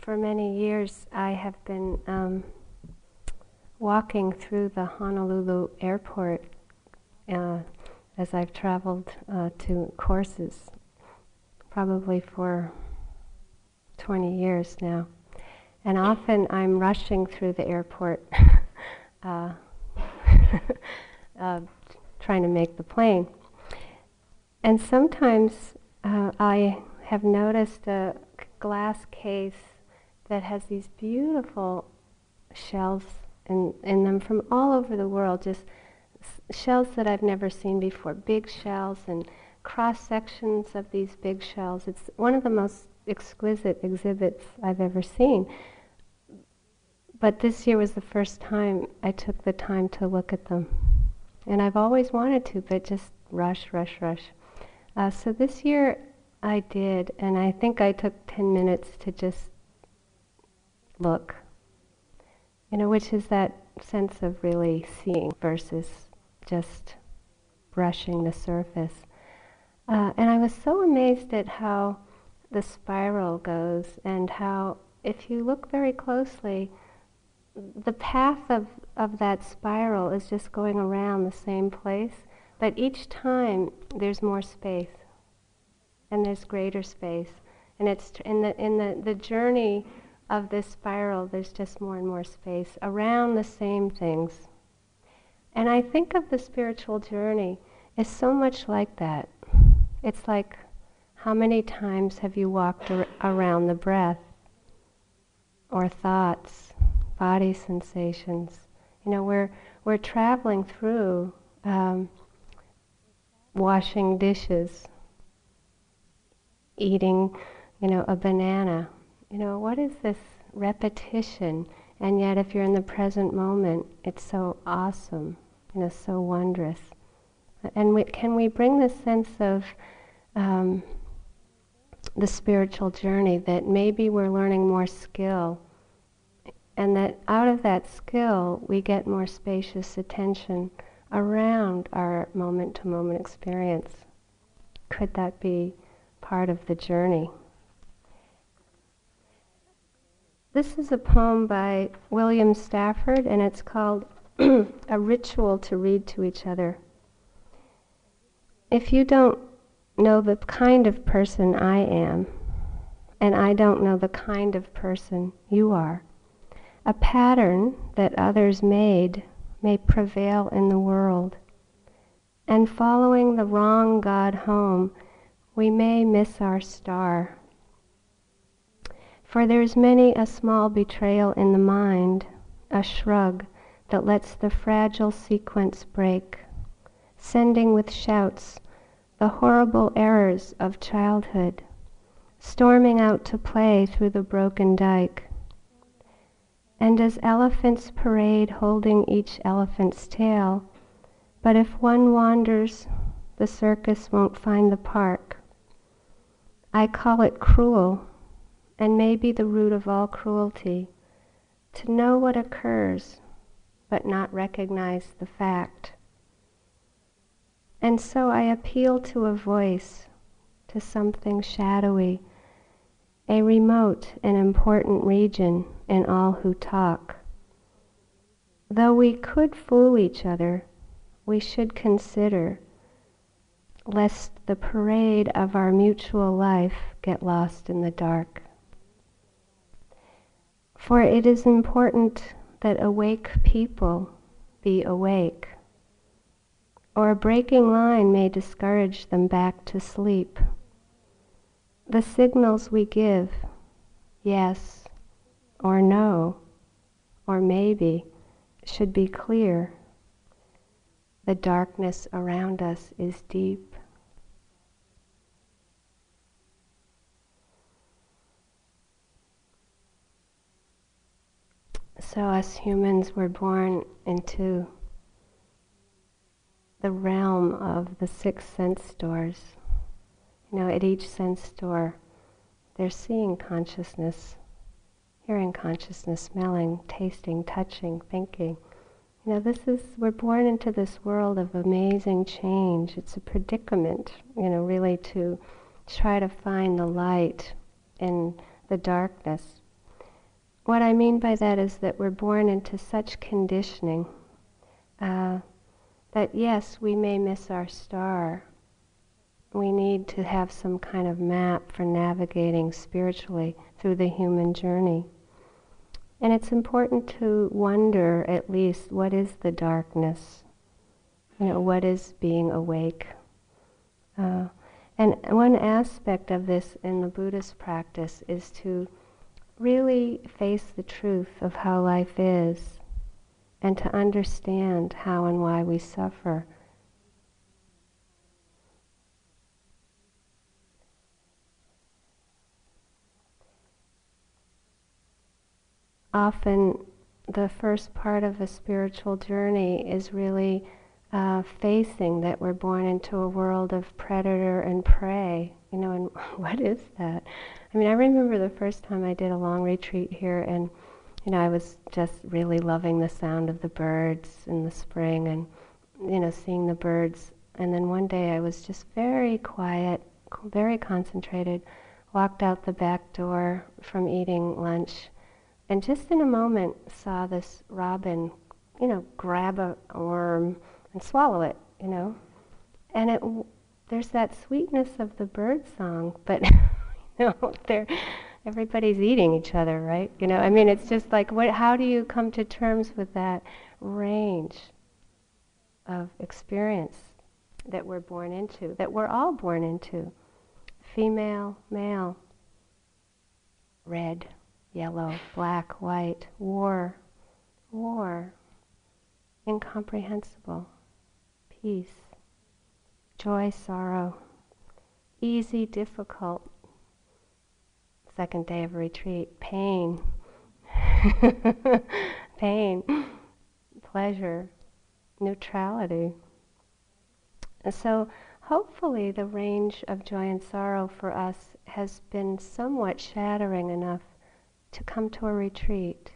for many years I have been um, walking through the Honolulu airport uh, as I've traveled uh, to courses, probably for 20 years now. And often I'm rushing through the airport, uh, uh, trying to make the plane. And sometimes uh, I have noticed a glass case that has these beautiful shells in, in them from all over the world, just shells that I've never seen before, big shells and cross sections of these big shells. It's one of the most exquisite exhibits I've ever seen. But this year was the first time I took the time to look at them. And I've always wanted to, but just rush, rush, rush. Uh, so this year I did, and I think I took 10 minutes to just look. You know, which is that sense of really seeing versus just brushing the surface. Uh, and I was so amazed at how the spiral goes and how, if you look very closely, the path of, of that spiral is just going around the same place, but each time there's more space and there's greater space. And it's tr- in the, in the, the journey of this spiral, there's just more and more space around the same things. And I think of the spiritual journey as so much like that. It's like how many times have you walked ar- around the breath or thoughts, body sensations? You know, we're, we're traveling through um, washing dishes, eating, you know, a banana. You know, what is this repetition? And yet, if you're in the present moment, it's so awesome, you know, so wondrous. And we, can we bring this sense of um, the spiritual journey that maybe we're learning more skill, and that out of that skill we get more spacious attention around our moment to moment experience? Could that be part of the journey? This is a poem by William Stafford, and it's called A Ritual to Read to Each Other. If you don't know the kind of person I am, and I don't know the kind of person you are, a pattern that others made may prevail in the world. And following the wrong God home, we may miss our star. For there's many a small betrayal in the mind, a shrug that lets the fragile sequence break, sending with shouts the horrible errors of childhood, storming out to play through the broken dike. And as elephants parade holding each elephant's tail, but if one wanders, the circus won't find the park. I call it cruel, and maybe the root of all cruelty, to know what occurs, but not recognize the fact. And so I appeal to a voice, to something shadowy, a remote and important region in all who talk. Though we could fool each other, we should consider lest the parade of our mutual life get lost in the dark. For it is important that awake people be awake, or a breaking line may discourage them back to sleep. The signals we give, yes or no, or maybe, should be clear. The darkness around us is deep. So, us humans were born into the realm of the six sense doors. You know, at each sense door, they're seeing consciousness, hearing consciousness, smelling, tasting, touching, thinking. You know, this is, we're born into this world of amazing change. It's a predicament, you know, really to try to find the light in the darkness. What I mean by that is that we're born into such conditioning uh, that yes, we may miss our star. We need to have some kind of map for navigating spiritually through the human journey. And it's important to wonder at least what is the darkness? You know, what is being awake? Uh, and one aspect of this in the Buddhist practice is to really face the truth of how life is and to understand how and why we suffer. Often, the first part of a spiritual journey is really uh, facing that we're born into a world of predator and prey. You know, and what is that? I mean, I remember the first time I did a long retreat here, and you know, I was just really loving the sound of the birds in the spring, and you know, seeing the birds. And then one day I was just very quiet, very concentrated. Walked out the back door from eating lunch, and just in a moment saw this robin, you know, grab a worm and swallow it, you know. And it, there's that sweetness of the bird song, but you know, they're everybody's eating each other, right? You know, I mean, it's just like, what? How do you come to terms with that range of experience that we're born into, that we're all born into? Female, male, red, yellow, black, white, war, war, incomprehensible, peace, joy, sorrow, easy, difficult, second day of retreat, pain, pain, pleasure, neutrality. And so hopefully the range of joy and sorrow for us has been somewhat shattering enough to come to a retreat.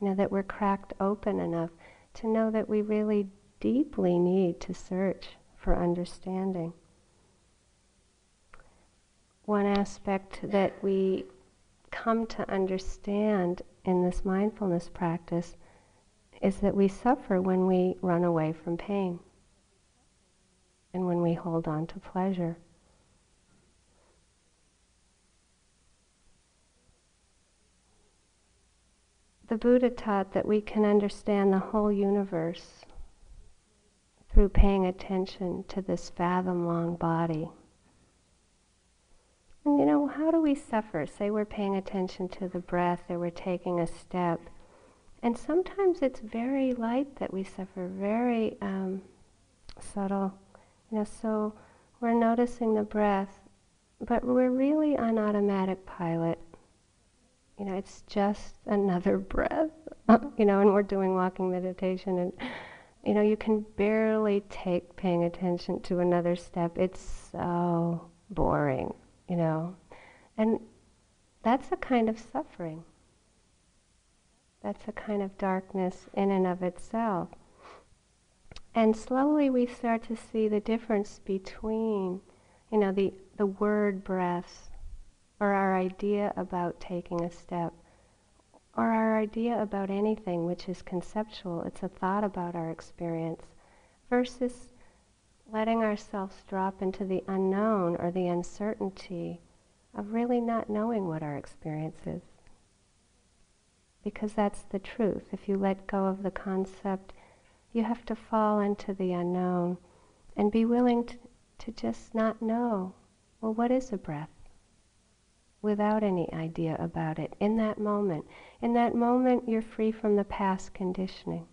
Know, that we're cracked open enough to know that we really deeply need to search for understanding one aspect that we come to understand in this mindfulness practice is that we suffer when we run away from pain and when we hold on to pleasure. The Buddha taught that we can understand the whole universe through paying attention to this fathom long body. And you know, how do we suffer? Say we're paying attention to the breath or we're taking a step. And sometimes it's very light that we suffer, very um, subtle. You know, so we're noticing the breath, but we're really on automatic pilot. You know, it's just another breath. you know, and we're doing walking meditation and you know, you can barely take paying attention to another step. It's so boring you know. And that's a kind of suffering. That's a kind of darkness in and of itself. And slowly we start to see the difference between, you know, the, the word breath or our idea about taking a step or our idea about anything which is conceptual, it's a thought about our experience, versus letting ourselves drop into the unknown or the uncertainty of really not knowing what our experience is. Because that's the truth. If you let go of the concept, you have to fall into the unknown and be willing to, to just not know. Well, what is a breath? Without any idea about it. In that moment. In that moment, you're free from the past conditioning.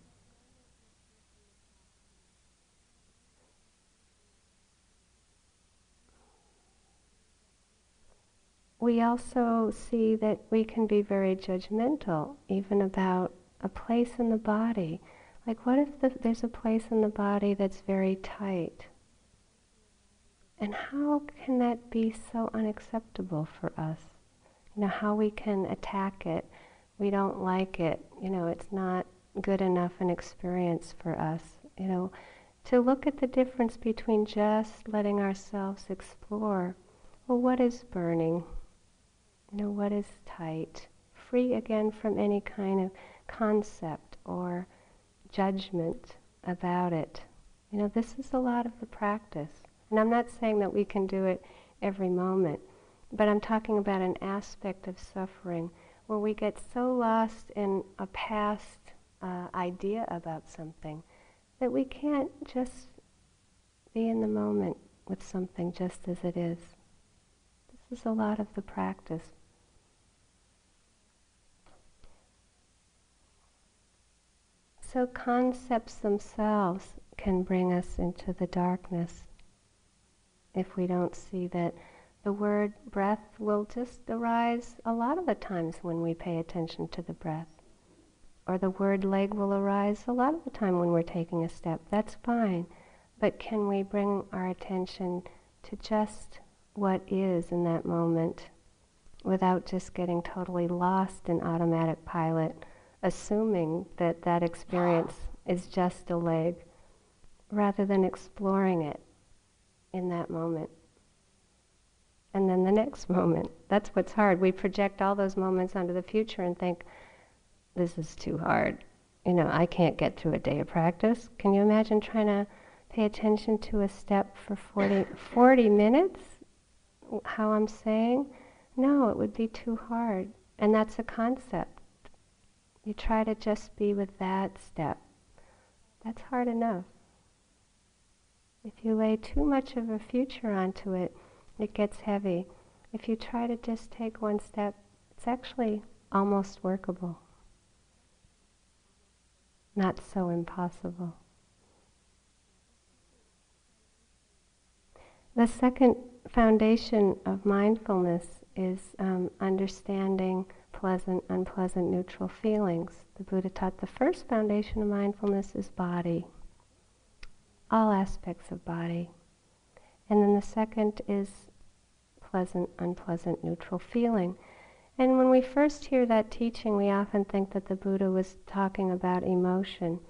we also see that we can be very judgmental, even about a place in the body. Like, what if the, there's a place in the body that's very tight? And how can that be so unacceptable for us? You know, how we can attack it. We don't like it. You know, it's not good enough an experience for us. You know, to look at the difference between just letting ourselves explore. Well, what is burning? You know, what is tight, free again from any kind of concept or judgment about it. You know, this is a lot of the practice. And I'm not saying that we can do it every moment, but I'm talking about an aspect of suffering where we get so lost in a past uh, idea about something that we can't just be in the moment with something just as it is. This is a lot of the practice. So concepts themselves can bring us into the darkness if we don't see that the word breath will just arise a lot of the times when we pay attention to the breath. Or the word leg will arise a lot of the time when we're taking a step. That's fine. But can we bring our attention to just what is in that moment without just getting totally lost in automatic pilot, assuming that that experience is just a leg, rather than exploring it in that moment. And then the next moment. That's what's hard. We project all those moments onto the future and think, this is too hard. You know, I can't get through a day of practice. Can you imagine trying to pay attention to a step for 40, 40 minutes? How I'm saying? No, it would be too hard. And that's a concept. You try to just be with that step. That's hard enough. If you lay too much of a future onto it, it gets heavy. If you try to just take one step, it's actually almost workable. Not so impossible. The second foundation of mindfulness is um, understanding pleasant, unpleasant, neutral feelings. The Buddha taught the first foundation of mindfulness is body, all aspects of body. And then the second is pleasant, unpleasant, neutral feeling. And when we first hear that teaching, we often think that the Buddha was talking about emotion.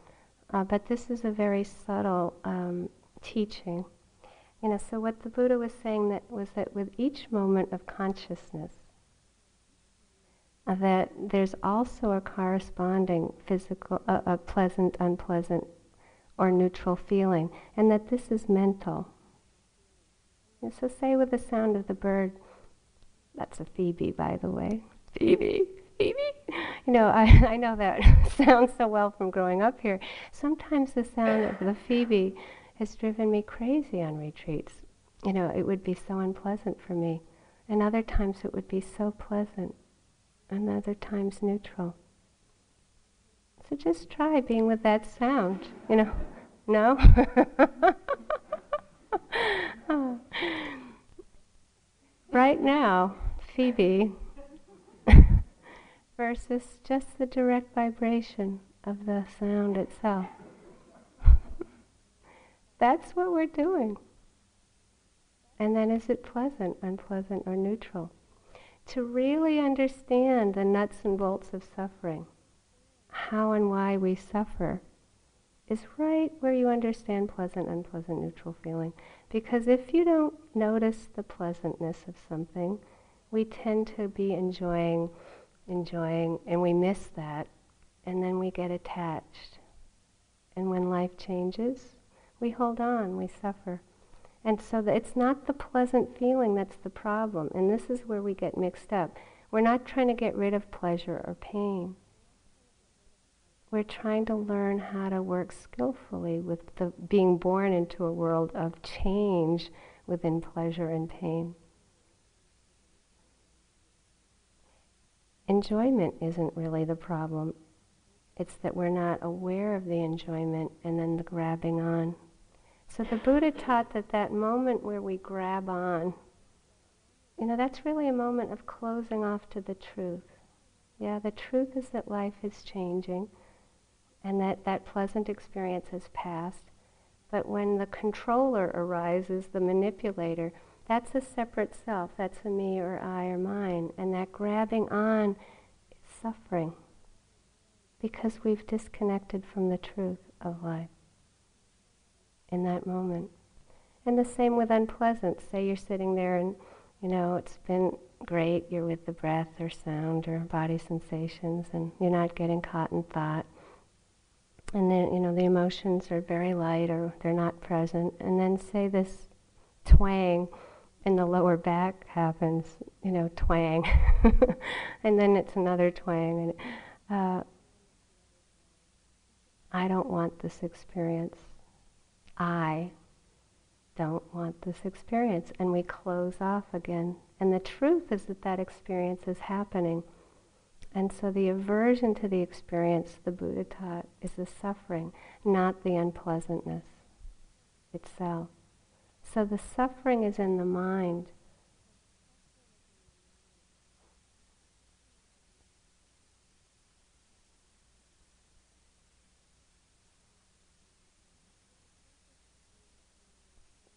Uh, but this is a very subtle um, teaching. You know, so what the Buddha was saying that was that with each moment of consciousness, uh, that there's also a corresponding physical, uh, a pleasant, unpleasant, or neutral feeling, and that this is mental. And so, say with the sound of the bird, that's a Phoebe, by the way. Phoebe, Phoebe. You know, I, I know that sounds so well from growing up here. Sometimes the sound of the Phoebe has driven me crazy on retreats. You know, it would be so unpleasant for me. And other times it would be so pleasant. And other times neutral. So just try being with that sound. You know, no? right now, Phoebe versus just the direct vibration of the sound itself. That's what we're doing. And then is it pleasant, unpleasant, or neutral? To really understand the nuts and bolts of suffering, how and why we suffer, is right where you understand pleasant, unpleasant, neutral feeling. Because if you don't notice the pleasantness of something, we tend to be enjoying, enjoying, and we miss that, and then we get attached. And when life changes, we hold on, we suffer. And so it's not the pleasant feeling that's the problem. And this is where we get mixed up. We're not trying to get rid of pleasure or pain. We're trying to learn how to work skillfully with the being born into a world of change within pleasure and pain. Enjoyment isn't really the problem. It's that we're not aware of the enjoyment and then the grabbing on. So the Buddha taught that that moment where we grab on, you know, that's really a moment of closing off to the truth. Yeah, the truth is that life is changing and that that pleasant experience has passed. But when the controller arises, the manipulator, that's a separate self. That's a me or I or mine. And that grabbing on is suffering because we've disconnected from the truth of life in that moment. And the same with unpleasant. Say you're sitting there and, you know, it's been great. You're with the breath or sound or body sensations, and you're not getting caught in thought. And then, you know, the emotions are very light or they're not present. And then, say, this twang in the lower back happens, you know, twang. and then it's another twang. And uh, I don't want this experience. I don't want this experience. And we close off again. And the truth is that that experience is happening. And so the aversion to the experience, the Buddha taught, is the suffering, not the unpleasantness itself. So the suffering is in the mind.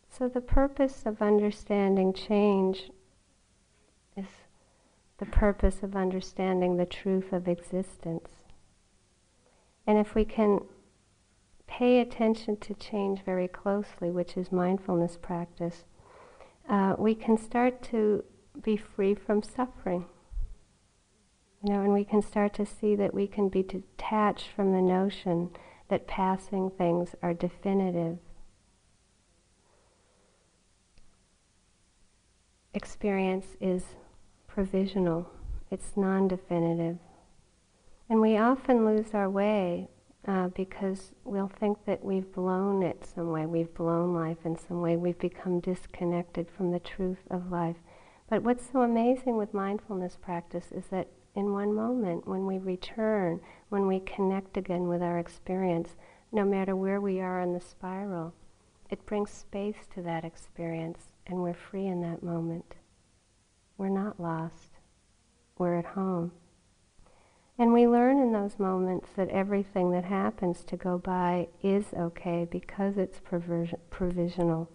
So the purpose of understanding change the purpose of understanding the truth of existence. And if we can pay attention to change very closely, which is mindfulness practice, uh, we can start to be free from suffering. You know, and we can start to see that we can be detached from the notion that passing things are definitive. Experience is provisional, it's non definitive. And we often lose our way uh, because we'll think that we've blown it some way, we've blown life in some way, we've become disconnected from the truth of life. But what's so amazing with mindfulness practice is that in one moment, when we return, when we connect again with our experience, no matter where we are in the spiral, it brings space to that experience and we're free in that moment. We're not lost. We're at home. And we learn in those moments that everything that happens to go by is okay because it's provisional,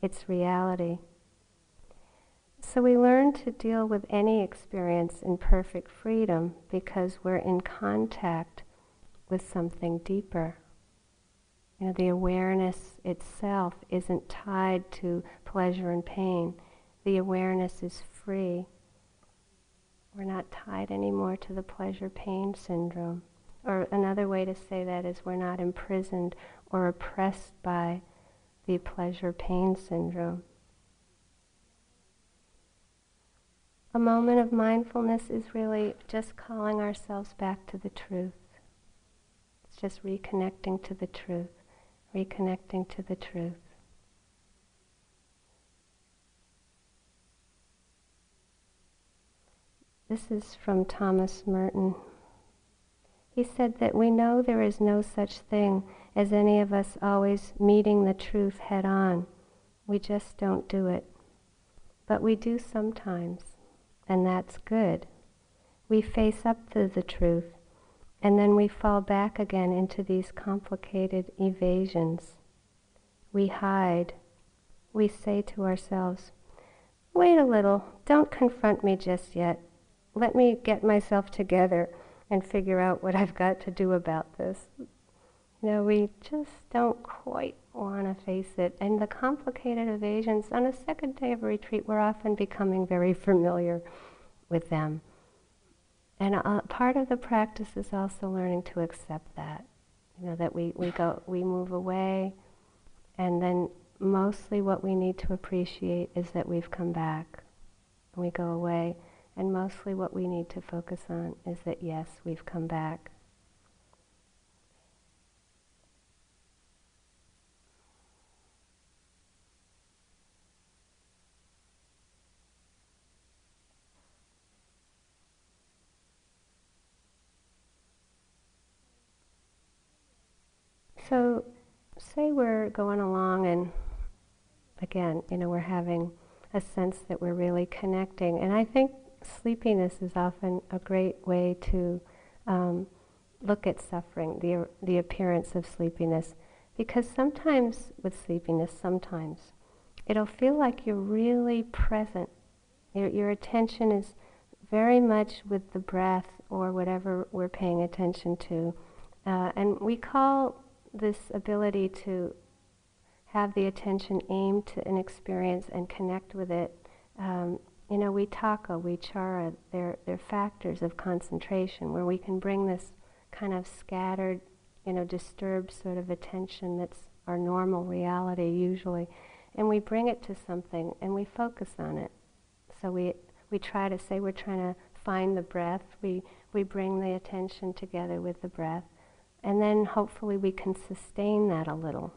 it's reality. So we learn to deal with any experience in perfect freedom because we're in contact with something deeper. You know, the awareness itself isn't tied to pleasure and pain. The awareness is free. We're not tied anymore to the pleasure pain syndrome. Or another way to say that is we're not imprisoned or oppressed by the pleasure pain syndrome. A moment of mindfulness is really just calling ourselves back to the truth. It's just reconnecting to the truth, reconnecting to the truth. This is from Thomas Merton. He said that we know there is no such thing as any of us always meeting the truth head on. We just don't do it. But we do sometimes, and that's good. We face up to the truth, and then we fall back again into these complicated evasions. We hide. We say to ourselves, Wait a little, don't confront me just yet let me get myself together and figure out what I've got to do about this. You know, we just don't quite want to face it. And the complicated evasions, on a second day of retreat, we're often becoming very familiar with them. And uh, part of the practice is also learning to accept that. You know, that we, we go, we move away, and then mostly what we need to appreciate is that we've come back. We go away and mostly what we need to focus on is that yes, we've come back. So, say we're going along and again, you know, we're having a sense that we're really connecting. And I think sleepiness is often a great way to um, look at suffering, the, the appearance of sleepiness. Because sometimes with sleepiness, sometimes, it'll feel like you're really present. Your, your attention is very much with the breath or whatever we're paying attention to. Uh, and we call this ability to have the attention aimed to an experience and connect with it um, you know, vitakka, vichara, uh, uh, they're, they're factors of concentration where we can bring this kind of scattered, you know, disturbed sort of attention that's our normal reality usually, and we bring it to something and we focus on it. So we, we try to say we're trying to find the breath, we, we bring the attention together with the breath, and then hopefully we can sustain that a little.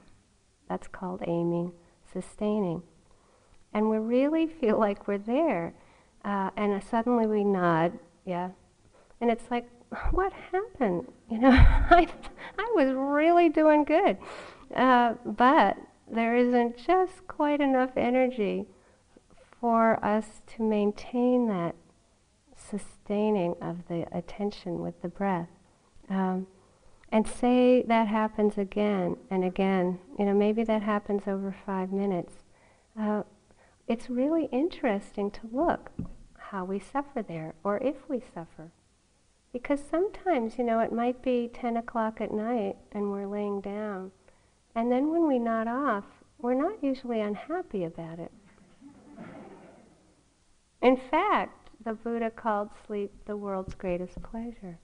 That's called aiming, sustaining. And we really feel like we're there. Uh, and suddenly we nod, yeah. And it's like, what happened? You know, I, I was really doing good. Uh, but there isn't just quite enough energy for us to maintain that sustaining of the attention with the breath. Um, and say that happens again and again. You know, maybe that happens over five minutes. Uh, it's really interesting to look how we suffer there, or if we suffer. Because sometimes, you know, it might be 10 o'clock at night and we're laying down. And then when we nod off, we're not usually unhappy about it. In fact, the Buddha called sleep the world's greatest pleasure.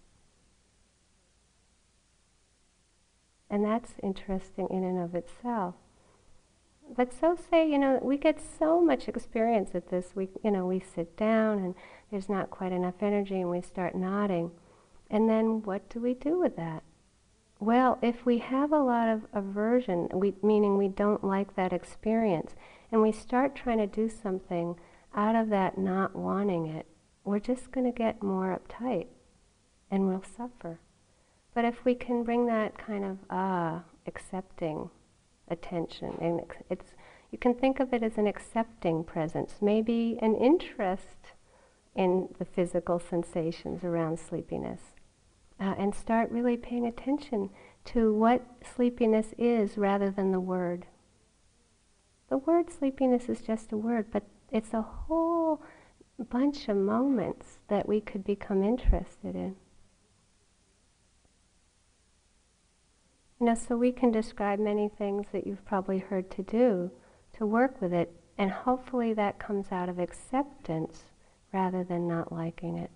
And that's interesting in and of itself. But so say, you know, we get so much experience at this. We, you know, we sit down and there's not quite enough energy and we start nodding. And then what do we do with that? Well, if we have a lot of aversion, we, meaning we don't like that experience, and we start trying to do something out of that not wanting it, we're just going to get more uptight and we'll suffer. But if we can bring that kind of ah, accepting attention, and it's you can think of it as an accepting presence, maybe an interest in the physical sensations around sleepiness, uh, and start really paying attention to what sleepiness is rather than the word. The word sleepiness is just a word, but it's a whole bunch of moments that we could become interested in. You know, so we can describe many things that you've probably heard to do to work with it, and hopefully that comes out of acceptance rather than not liking it.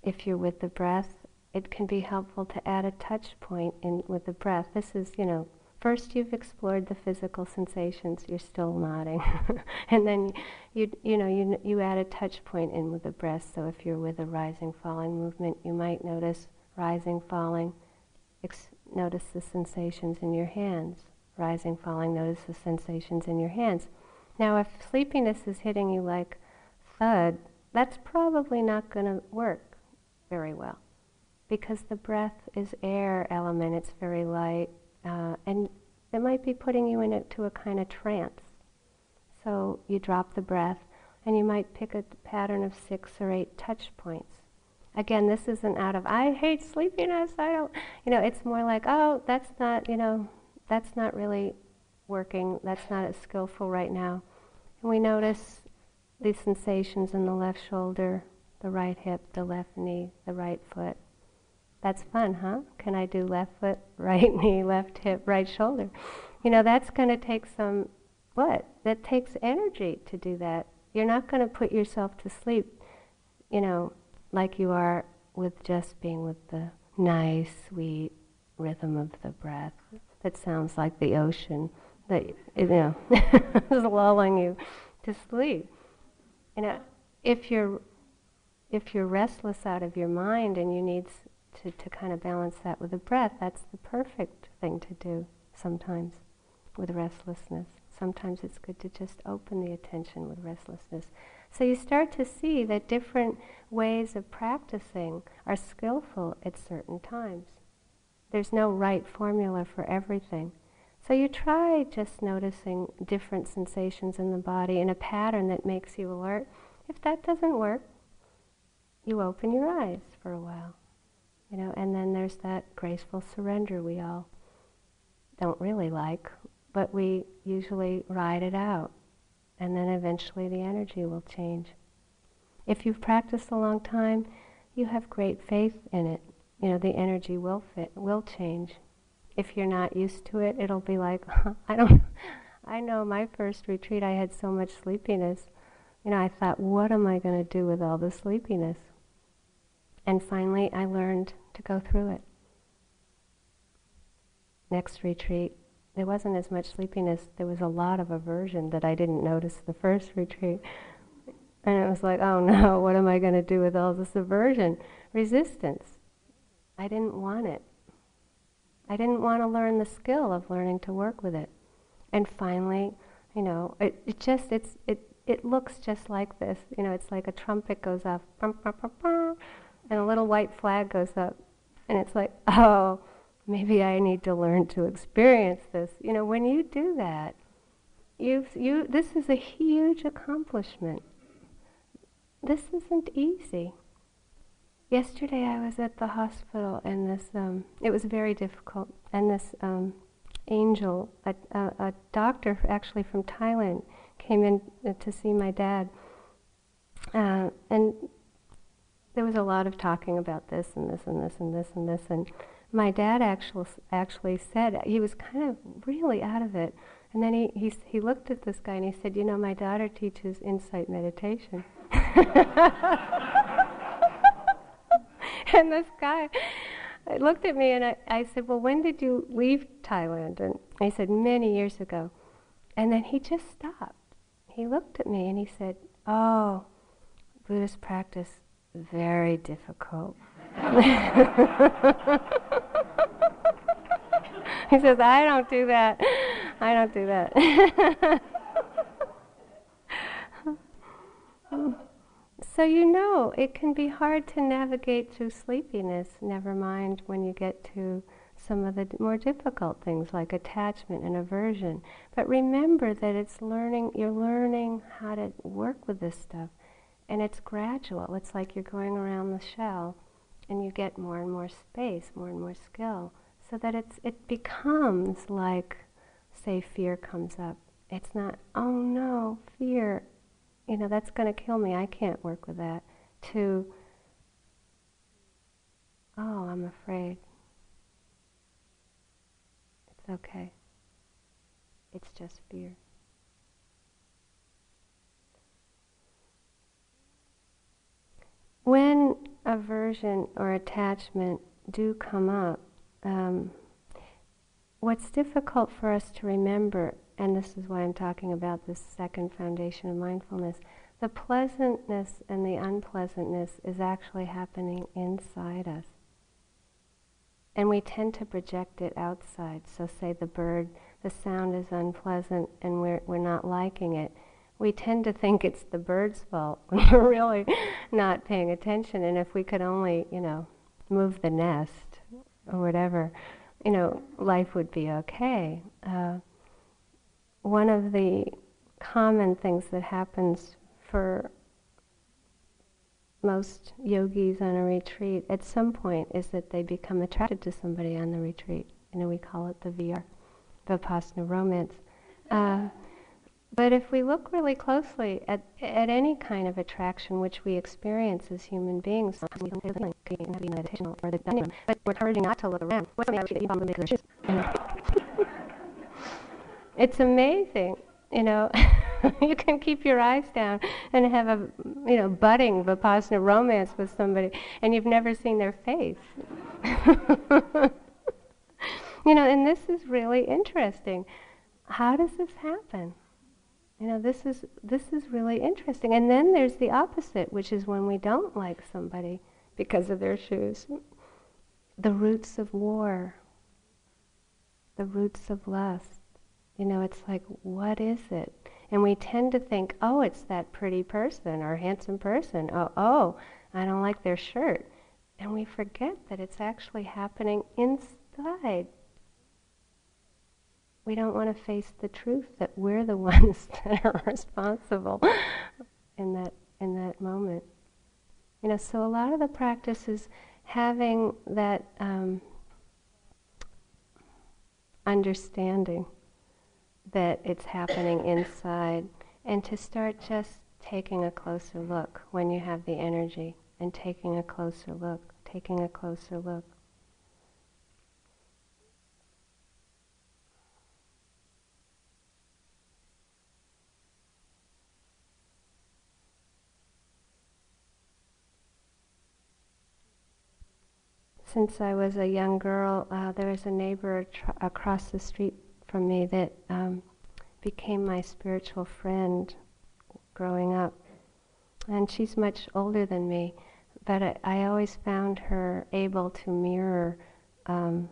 If you're with the breath, it can be helpful to add a touch point in with the breath. This is, you know, First, you've explored the physical sensations. You're still nodding, and then you you know you you add a touch point in with the breath. So if you're with a rising falling movement, you might notice rising falling. Ex- notice the sensations in your hands. Rising falling. Notice the sensations in your hands. Now, if sleepiness is hitting you like thud, that's probably not going to work very well, because the breath is air element. It's very light uh, and it might be putting you into a kind of trance. So you drop the breath, and you might pick a pattern of six or eight touch points. Again, this isn't out of I hate sleepiness. I don't, you know. It's more like, oh, that's not, you know, that's not really working. That's not as skillful right now. And we notice these sensations in the left shoulder, the right hip, the left knee, the right foot. That's fun, huh? Can I do left foot, right knee, left hip, right shoulder? You know, that's going to take some, what? That takes energy to do that. You're not going to put yourself to sleep, you know, like you are with just being with the nice, sweet rhythm of the breath that sounds like the ocean that, you know, is lulling you to sleep. You know, if you're if you're restless out of your mind and you need to, to kind of balance that with the breath, that's the perfect thing to do sometimes with restlessness. Sometimes it's good to just open the attention with restlessness. So you start to see that different ways of practicing are skillful at certain times. There's no right formula for everything. So you try just noticing different sensations in the body in a pattern that makes you alert. If that doesn't work, you open your eyes for a while. You know, and then there's that graceful surrender we all don't really like, but we usually ride it out. And then eventually the energy will change. If you've practiced a long time, you have great faith in it. You know, the energy will fit, will change. If you're not used to it, it'll be like, I don't, I know my first retreat, I had so much sleepiness. You know, I thought, what am I going to do with all the sleepiness? And finally, I learned to go through it. Next retreat, there wasn't as much sleepiness. There was a lot of aversion that I didn't notice the first retreat. And it was like, oh no, what am I going to do with all this aversion? Resistance. I didn't want it. I didn't want to learn the skill of learning to work with it. And finally, you know, it, it just, it's, it, it looks just like this. You know, it's like a trumpet goes off, and a little white flag goes up. And it's like, oh, maybe I need to learn to experience this. You know, when you do that, you've, you, this is a huge accomplishment. This isn't easy. Yesterday I was at the hospital and this, um, it was very difficult, and this um, angel, a, a, a, doctor actually from Thailand, came in to see my dad. Uh, and there was a lot of talking about this and this and this and this and this. And my dad actually, actually said, he was kind of really out of it. And then he, he, he looked at this guy and he said, You know, my daughter teaches insight meditation. and this guy looked at me and I, I said, Well, when did you leave Thailand? And I said, Many years ago. And then he just stopped. He looked at me and he said, Oh, Buddhist practice, very difficult. he says, I don't do that. I don't do that. So you know it can be hard to navigate through sleepiness, never mind when you get to some of the d- more difficult things like attachment and aversion. But remember that it's learning, you're learning how to work with this stuff. And it's gradual. It's like you're going around the shell and you get more and more space, more and more skill, so that it's, it becomes like, say, fear comes up. It's not, oh no, fear, you know, that's going to kill me. I can't work with that. To, oh, I'm afraid. It's okay. It's just fear. When aversion or attachment do come up, um, what's difficult for us to remember and this is why I'm talking about this second foundation of mindfulness, the pleasantness and the unpleasantness is actually happening inside us. And we tend to project it outside. So, say the bird, the sound is unpleasant and we're, we're not liking it. We tend to think it's the bird's fault when we're really not paying attention. And if we could only, you know, move the nest or whatever, you know, life would be okay. Uh, one of the common things that happens for most yogis on a retreat at some point is that they become attracted to somebody on the retreat. You know, we call it the VR, Vipassana romance. Uh, but if we look really closely at, at any kind of attraction which we experience as human beings, we feel meditation or the but we're encouraging not to look around. It's amazing, you know. you can keep your eyes down and have a, you know, budding vipassana romance with somebody, and you've never seen their face. you know, and this is really interesting. How does this happen? You know, this is this is really interesting. And then there's the opposite, which is when we don't like somebody because of their shoes. The roots of war. The roots of lust you know, it's like, what is it? And we tend to think, oh, it's that pretty person or handsome person. Oh, oh, I don't like their shirt. And we forget that it's actually happening inside. We don't want to face the truth that we're the ones that are responsible in that in that moment. You know, so a lot of the practice is having that um, understanding that it's happening inside and to start just taking a closer look when you have the energy and taking a closer look, taking a closer look. Since I was a young girl, uh, there was a neighbor tr- across the street from me that um, became my spiritual friend growing up. And she's much older than me, but I, I always found her able to mirror um,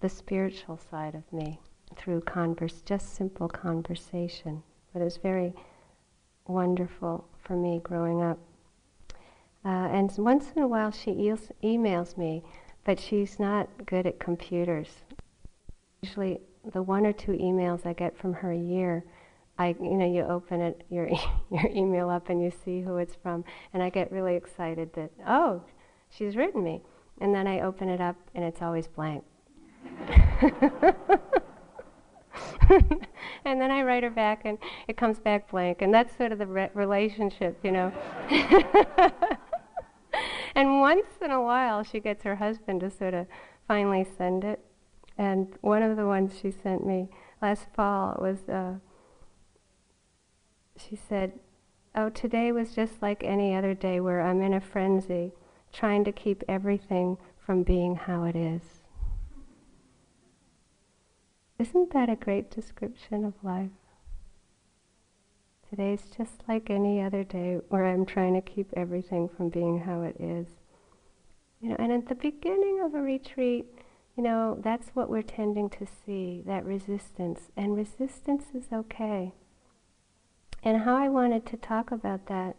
the spiritual side of me through converse, just simple conversation. But it was very wonderful for me growing up. Uh, and once in a while she e- emails me, but she's not good at computers. Usually, the one or two emails I get from her a year, I, you know, you open it, your your email up and you see who it's from, and I get really excited that oh, she's written me, and then I open it up and it's always blank. and then I write her back, and it comes back blank, and that's sort of the re- relationship, you know. and once in a while, she gets her husband to sort of finally send it. And one of the ones she sent me last fall was, uh, she said, Oh, today was just like any other day where I'm in a frenzy, trying to keep everything from being how it is. Isn't that a great description of life? Today's just like any other day where I'm trying to keep everything from being how it is. You know, and at the beginning of a retreat, you know, that's what we're tending to see, that resistance. And resistance is okay. And how I wanted to talk about that,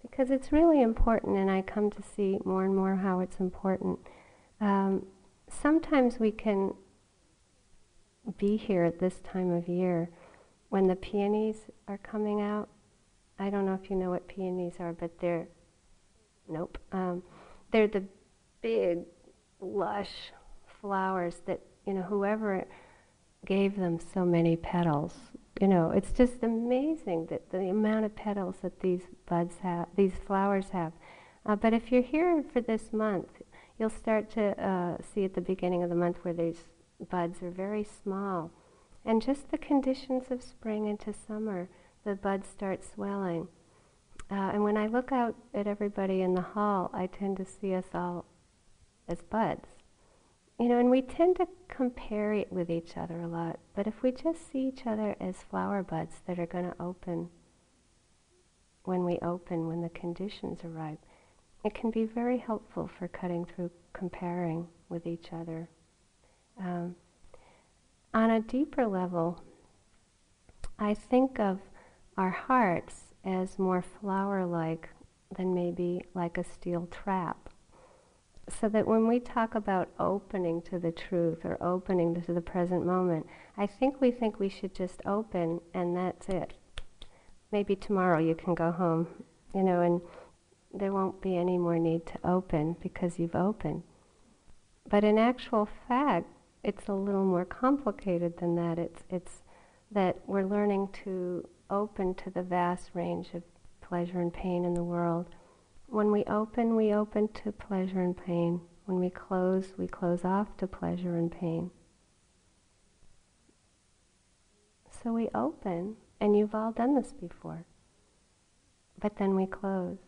because it's really important, and I come to see more and more how it's important. Um, sometimes we can be here at this time of year when the peonies are coming out. I don't know if you know what peonies are, but they're, nope. Um, they're the big, lush flowers that, you know, whoever gave them so many petals. You know, it's just amazing that the amount of petals that these buds have, these flowers have. Uh, but if you're here for this month, you'll start to uh, see at the beginning of the month where these buds are very small. And just the conditions of spring into summer, the buds start swelling. Uh, and when I look out at everybody in the hall, I tend to see us all as buds. You know, and we tend to compare it with each other a lot. But if we just see each other as flower buds that are going to open when we open, when the conditions are ripe, it can be very helpful for cutting through comparing with each other. Um, on a deeper level, I think of our hearts as more flower like than maybe like a steel trap. So that when we talk about opening to the truth or opening to the present moment, I think we think we should just open and that's it. Maybe tomorrow you can go home, you know, and there won't be any more need to open because you've opened. But in actual fact, it's a little more complicated than that. It's, it's that we're learning to open to the vast range of pleasure and pain in the world. When we open, we open to pleasure and pain. When we close, we close off to pleasure and pain. So we open, and you've all done this before. But then we close.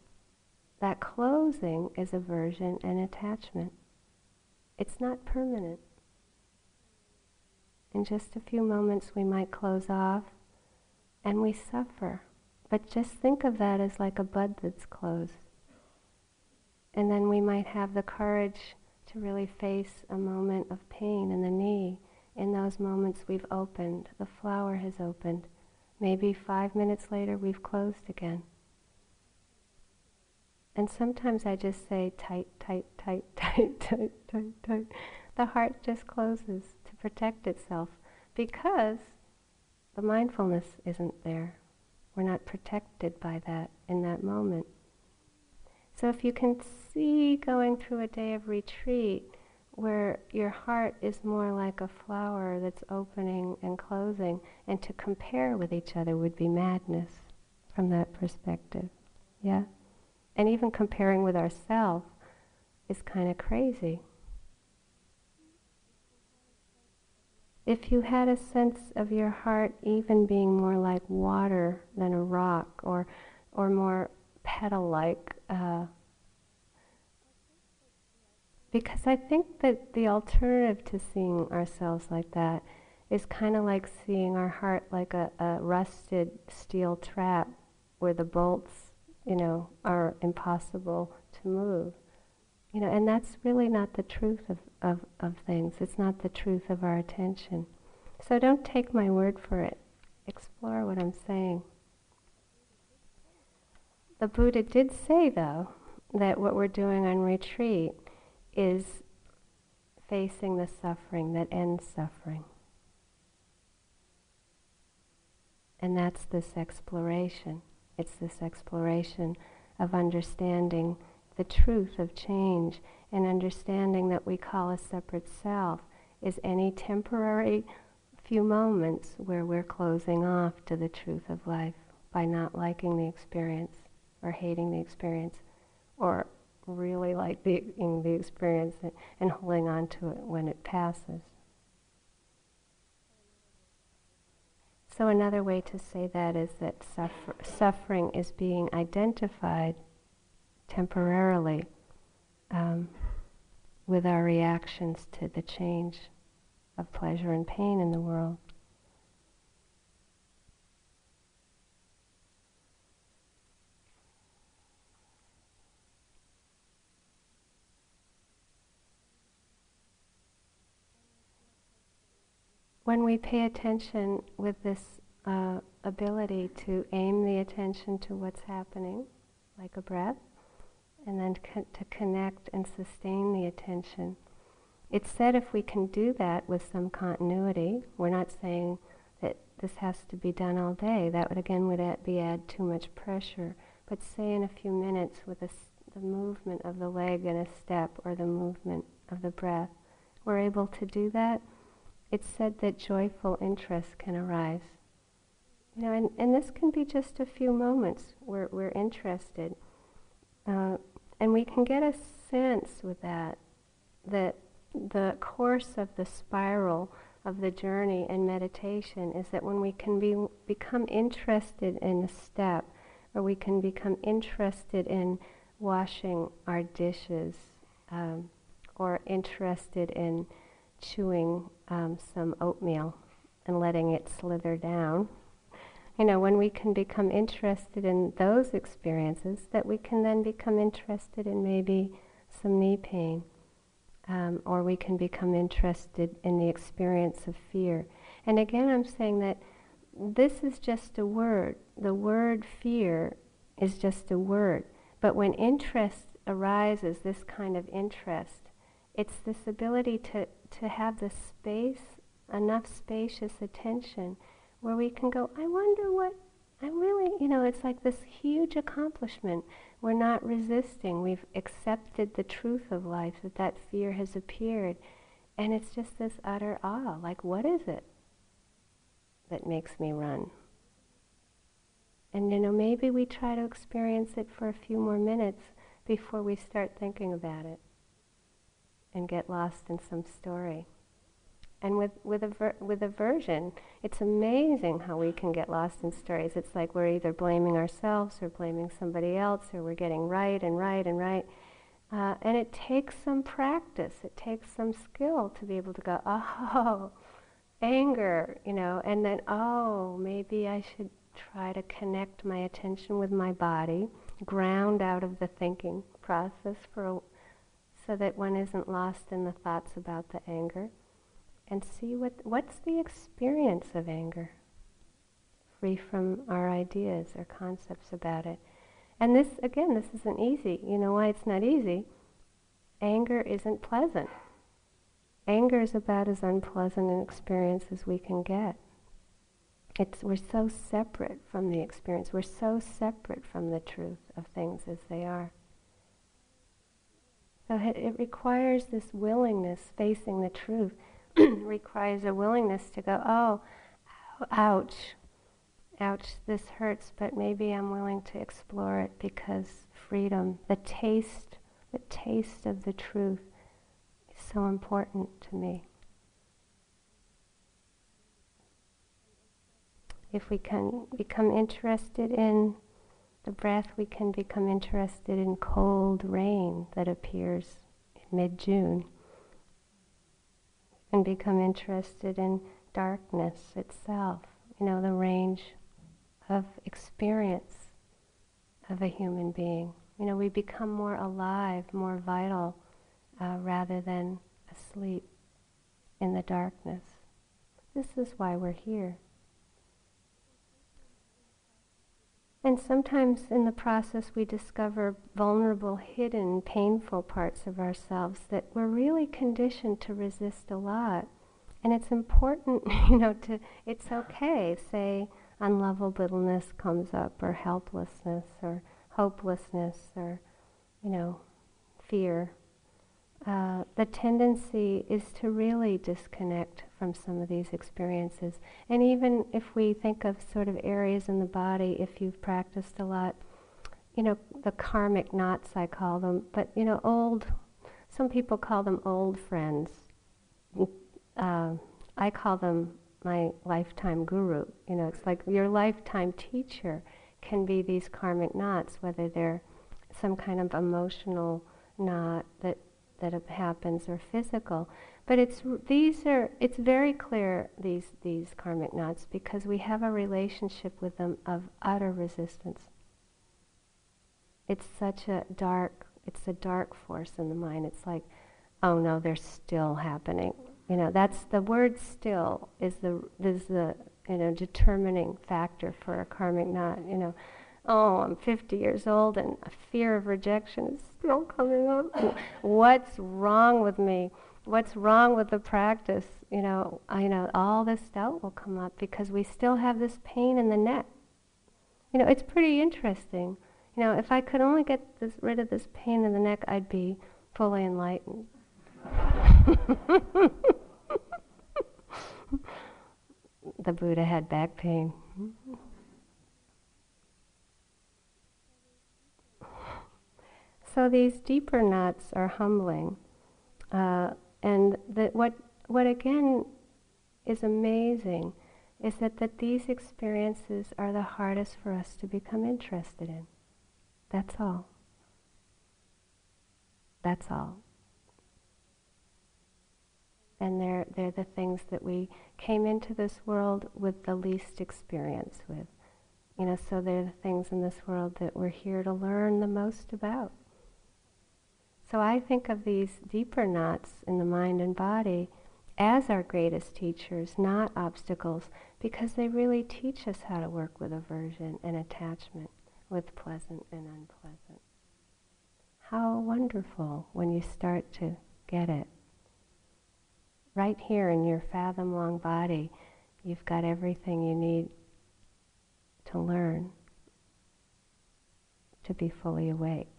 That closing is aversion and attachment. It's not permanent. In just a few moments, we might close off and we suffer. But just think of that as like a bud that's closed. And then we might have the courage to really face a moment of pain in the knee. In those moments, we've opened, the flower has opened. Maybe five minutes later, we've closed again. And sometimes I just say tight, tight, tight, tight, tight, tight, tight. The heart just closes protect itself because the mindfulness isn't there. We're not protected by that in that moment. So if you can see going through a day of retreat where your heart is more like a flower that's opening and closing, and to compare with each other would be madness from that perspective. Yeah? And even comparing with ourselves is kind of crazy. If you had a sense of your heart even being more like water than a rock or, or more petal like, uh, because I think that the alternative to seeing ourselves like that is kind of like seeing our heart like a, a rusted steel trap where the bolts, you know, are impossible to move. You know, and that's really not the truth of, of, of things. It's not the truth of our attention. So don't take my word for it. Explore what I'm saying. The Buddha did say, though, that what we're doing on retreat is facing the suffering that ends suffering. And that's this exploration. It's this exploration of understanding the truth of change and understanding that we call a separate self is any temporary few moments where we're closing off to the truth of life by not liking the experience or hating the experience or really liking the experience and holding on to it when it passes. So, another way to say that is that suffer- suffering is being identified temporarily um, with our reactions to the change of pleasure and pain in the world. when we pay attention with this uh, ability to aim the attention to what's happening, like a breath, and then co- to connect and sustain the attention. It's said if we can do that with some continuity, we're not saying that this has to be done all day. That would again would add, be add too much pressure. But say in a few minutes with the movement of the leg in a step or the movement of the breath, we're able to do that it's said that joyful interest can arise. You know, and, and this can be just a few moments where we're interested. Uh, and we can get a sense with that that the course of the spiral of the journey and meditation is that when we can be, become interested in a step, or we can become interested in washing our dishes, um, or interested in chewing um, some oatmeal and letting it slither down. You know, when we can become interested in those experiences, that we can then become interested in maybe some knee pain, um, or we can become interested in the experience of fear. And again, I'm saying that this is just a word. The word fear is just a word. But when interest arises, this kind of interest, it's this ability to to have the space, enough spacious attention where we can go, I wonder what, I really, you know, it's like this huge accomplishment. We're not resisting. We've accepted the truth of life, that that fear has appeared. And it's just this utter awe. Like, what is it that makes me run? And, you know, maybe we try to experience it for a few more minutes before we start thinking about it and get lost in some story. And with, with, aver- with aversion, it's amazing how we can get lost in stories. It's like we're either blaming ourselves or blaming somebody else, or we're getting right and right and right. Uh, and it takes some practice, it takes some skill to be able to go, oh, anger, you know, and then, oh, maybe I should try to connect my attention with my body, ground out of the thinking process for so that one isn't lost in the thoughts about the anger and see what what's the experience of anger? Free from our ideas or concepts about it. And this again this isn't easy. You know why it's not easy? Anger isn't pleasant. Anger is about as unpleasant an experience as we can get. It's, we're so separate from the experience. We're so separate from the truth of things as they are. So it requires this willingness, facing the truth, requires a willingness to go, oh, ouch, ouch, this hurts, but maybe I'm willing to explore it because freedom, the taste, the taste of the truth is so important to me. If we can become interested in the breath, we can become interested in cold rain that appears, in mid June, and become interested in darkness itself, you know, the range of experience of a human being. You know, we become more alive, more vital, uh, rather than asleep in the darkness. This is why we're here. And sometimes in the process we discover vulnerable, hidden, painful parts of ourselves that we're really conditioned to resist a lot. And it's important, you know, to, it's okay, say, unlovableness comes up, or helplessness, or hopelessness, or, you know, fear. Uh, the tendency is to really disconnect from some of these experiences. And even if we think of sort of areas in the body, if you've practiced a lot, you know, the karmic knots, I call them, but, you know, old, some people call them old friends. Uh, I call them my lifetime guru. You know, it's like your lifetime teacher can be these karmic knots, whether they're some kind of emotional knot that that happens or physical. But it's these are it's very clear these these karmic knots because we have a relationship with them of utter resistance. It's such a dark it's a dark force in the mind. It's like, oh no, they're still happening. You know, that's the word still is the is the you know determining factor for a karmic knot. You know, oh, I'm 50 years old and a fear of rejection is still coming up. What's wrong with me? What's wrong with the practice? You know, I know all this doubt will come up because we still have this pain in the neck. You know, it's pretty interesting. You know, if I could only get this, rid of this pain in the neck, I'd be fully enlightened. the Buddha had back pain. So these deeper knots are humbling, uh, and what what again is amazing is that, that these experiences are the hardest for us to become interested in. That's all. That's all and they're, they're the things that we came into this world with the least experience with. You know, so they're the things in this world that we're here to learn the most about. So I think of these deeper knots in the mind and body as our greatest teachers, not obstacles, because they really teach us how to work with aversion and attachment, with pleasant and unpleasant. How wonderful when you start to get it right here in your fathom long body, you've got everything you need to learn to be fully awake.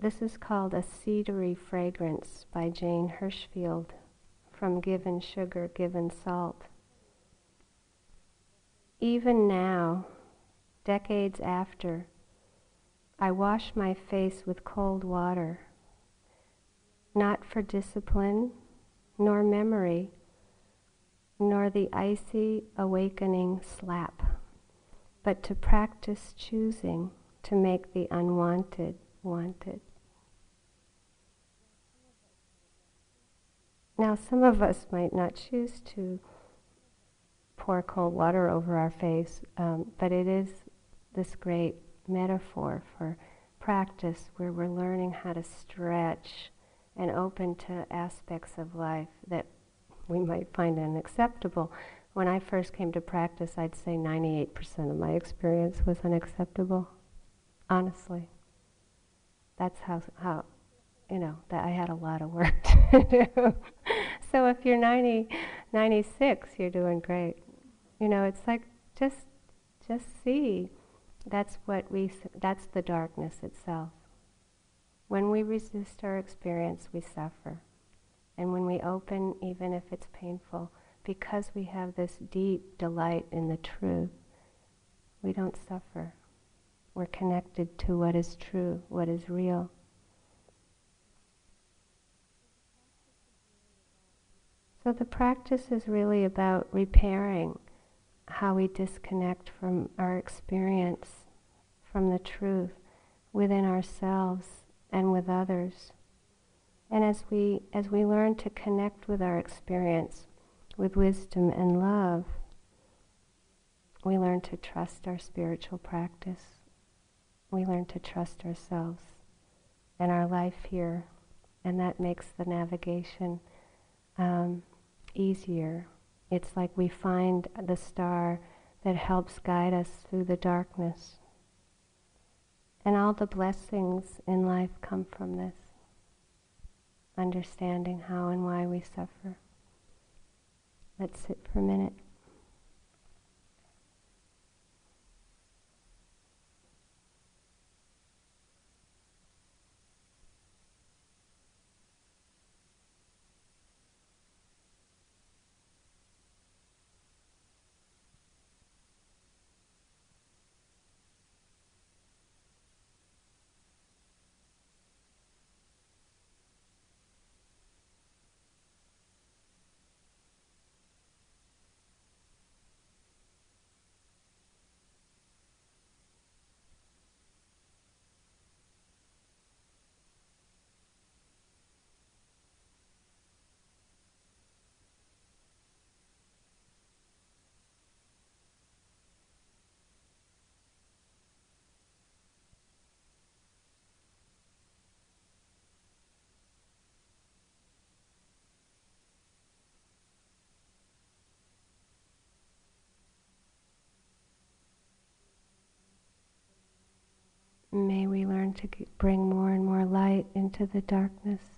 This is called A Cedary Fragrance by Jane Hirshfield from Given Sugar, Given Salt. Even now, decades after, I wash my face with cold water, not for discipline, nor memory, nor the icy awakening slap, but to practice choosing to make the unwanted wanted. Now, some of us might not choose to pour cold water over our face, um, but it is this great metaphor for practice where we're learning how to stretch and open to aspects of life that we might find unacceptable. When I first came to practice, I'd say 98% of my experience was unacceptable. Honestly. That's how, how you know, that I had a lot of work to do. so if you're 90, 96, you're doing great. You know, it's like just, just see that's what we, that's the darkness itself. When we resist our experience, we suffer. And when we open, even if it's painful, because we have this deep delight in the truth, we don't suffer. We're connected to what is true, what is real. So the practice is really about repairing how we disconnect from our experience from the truth within ourselves and with others. And as we, as we learn to connect with our experience with wisdom and love, we learn to trust our spiritual practice. We learn to trust ourselves and our life here. And that makes the navigation um, easier. It's like we find the star that helps guide us through the darkness. And all the blessings in life come from this understanding how and why we suffer. Let's sit for a minute. May we learn to bring more and more light into the darkness.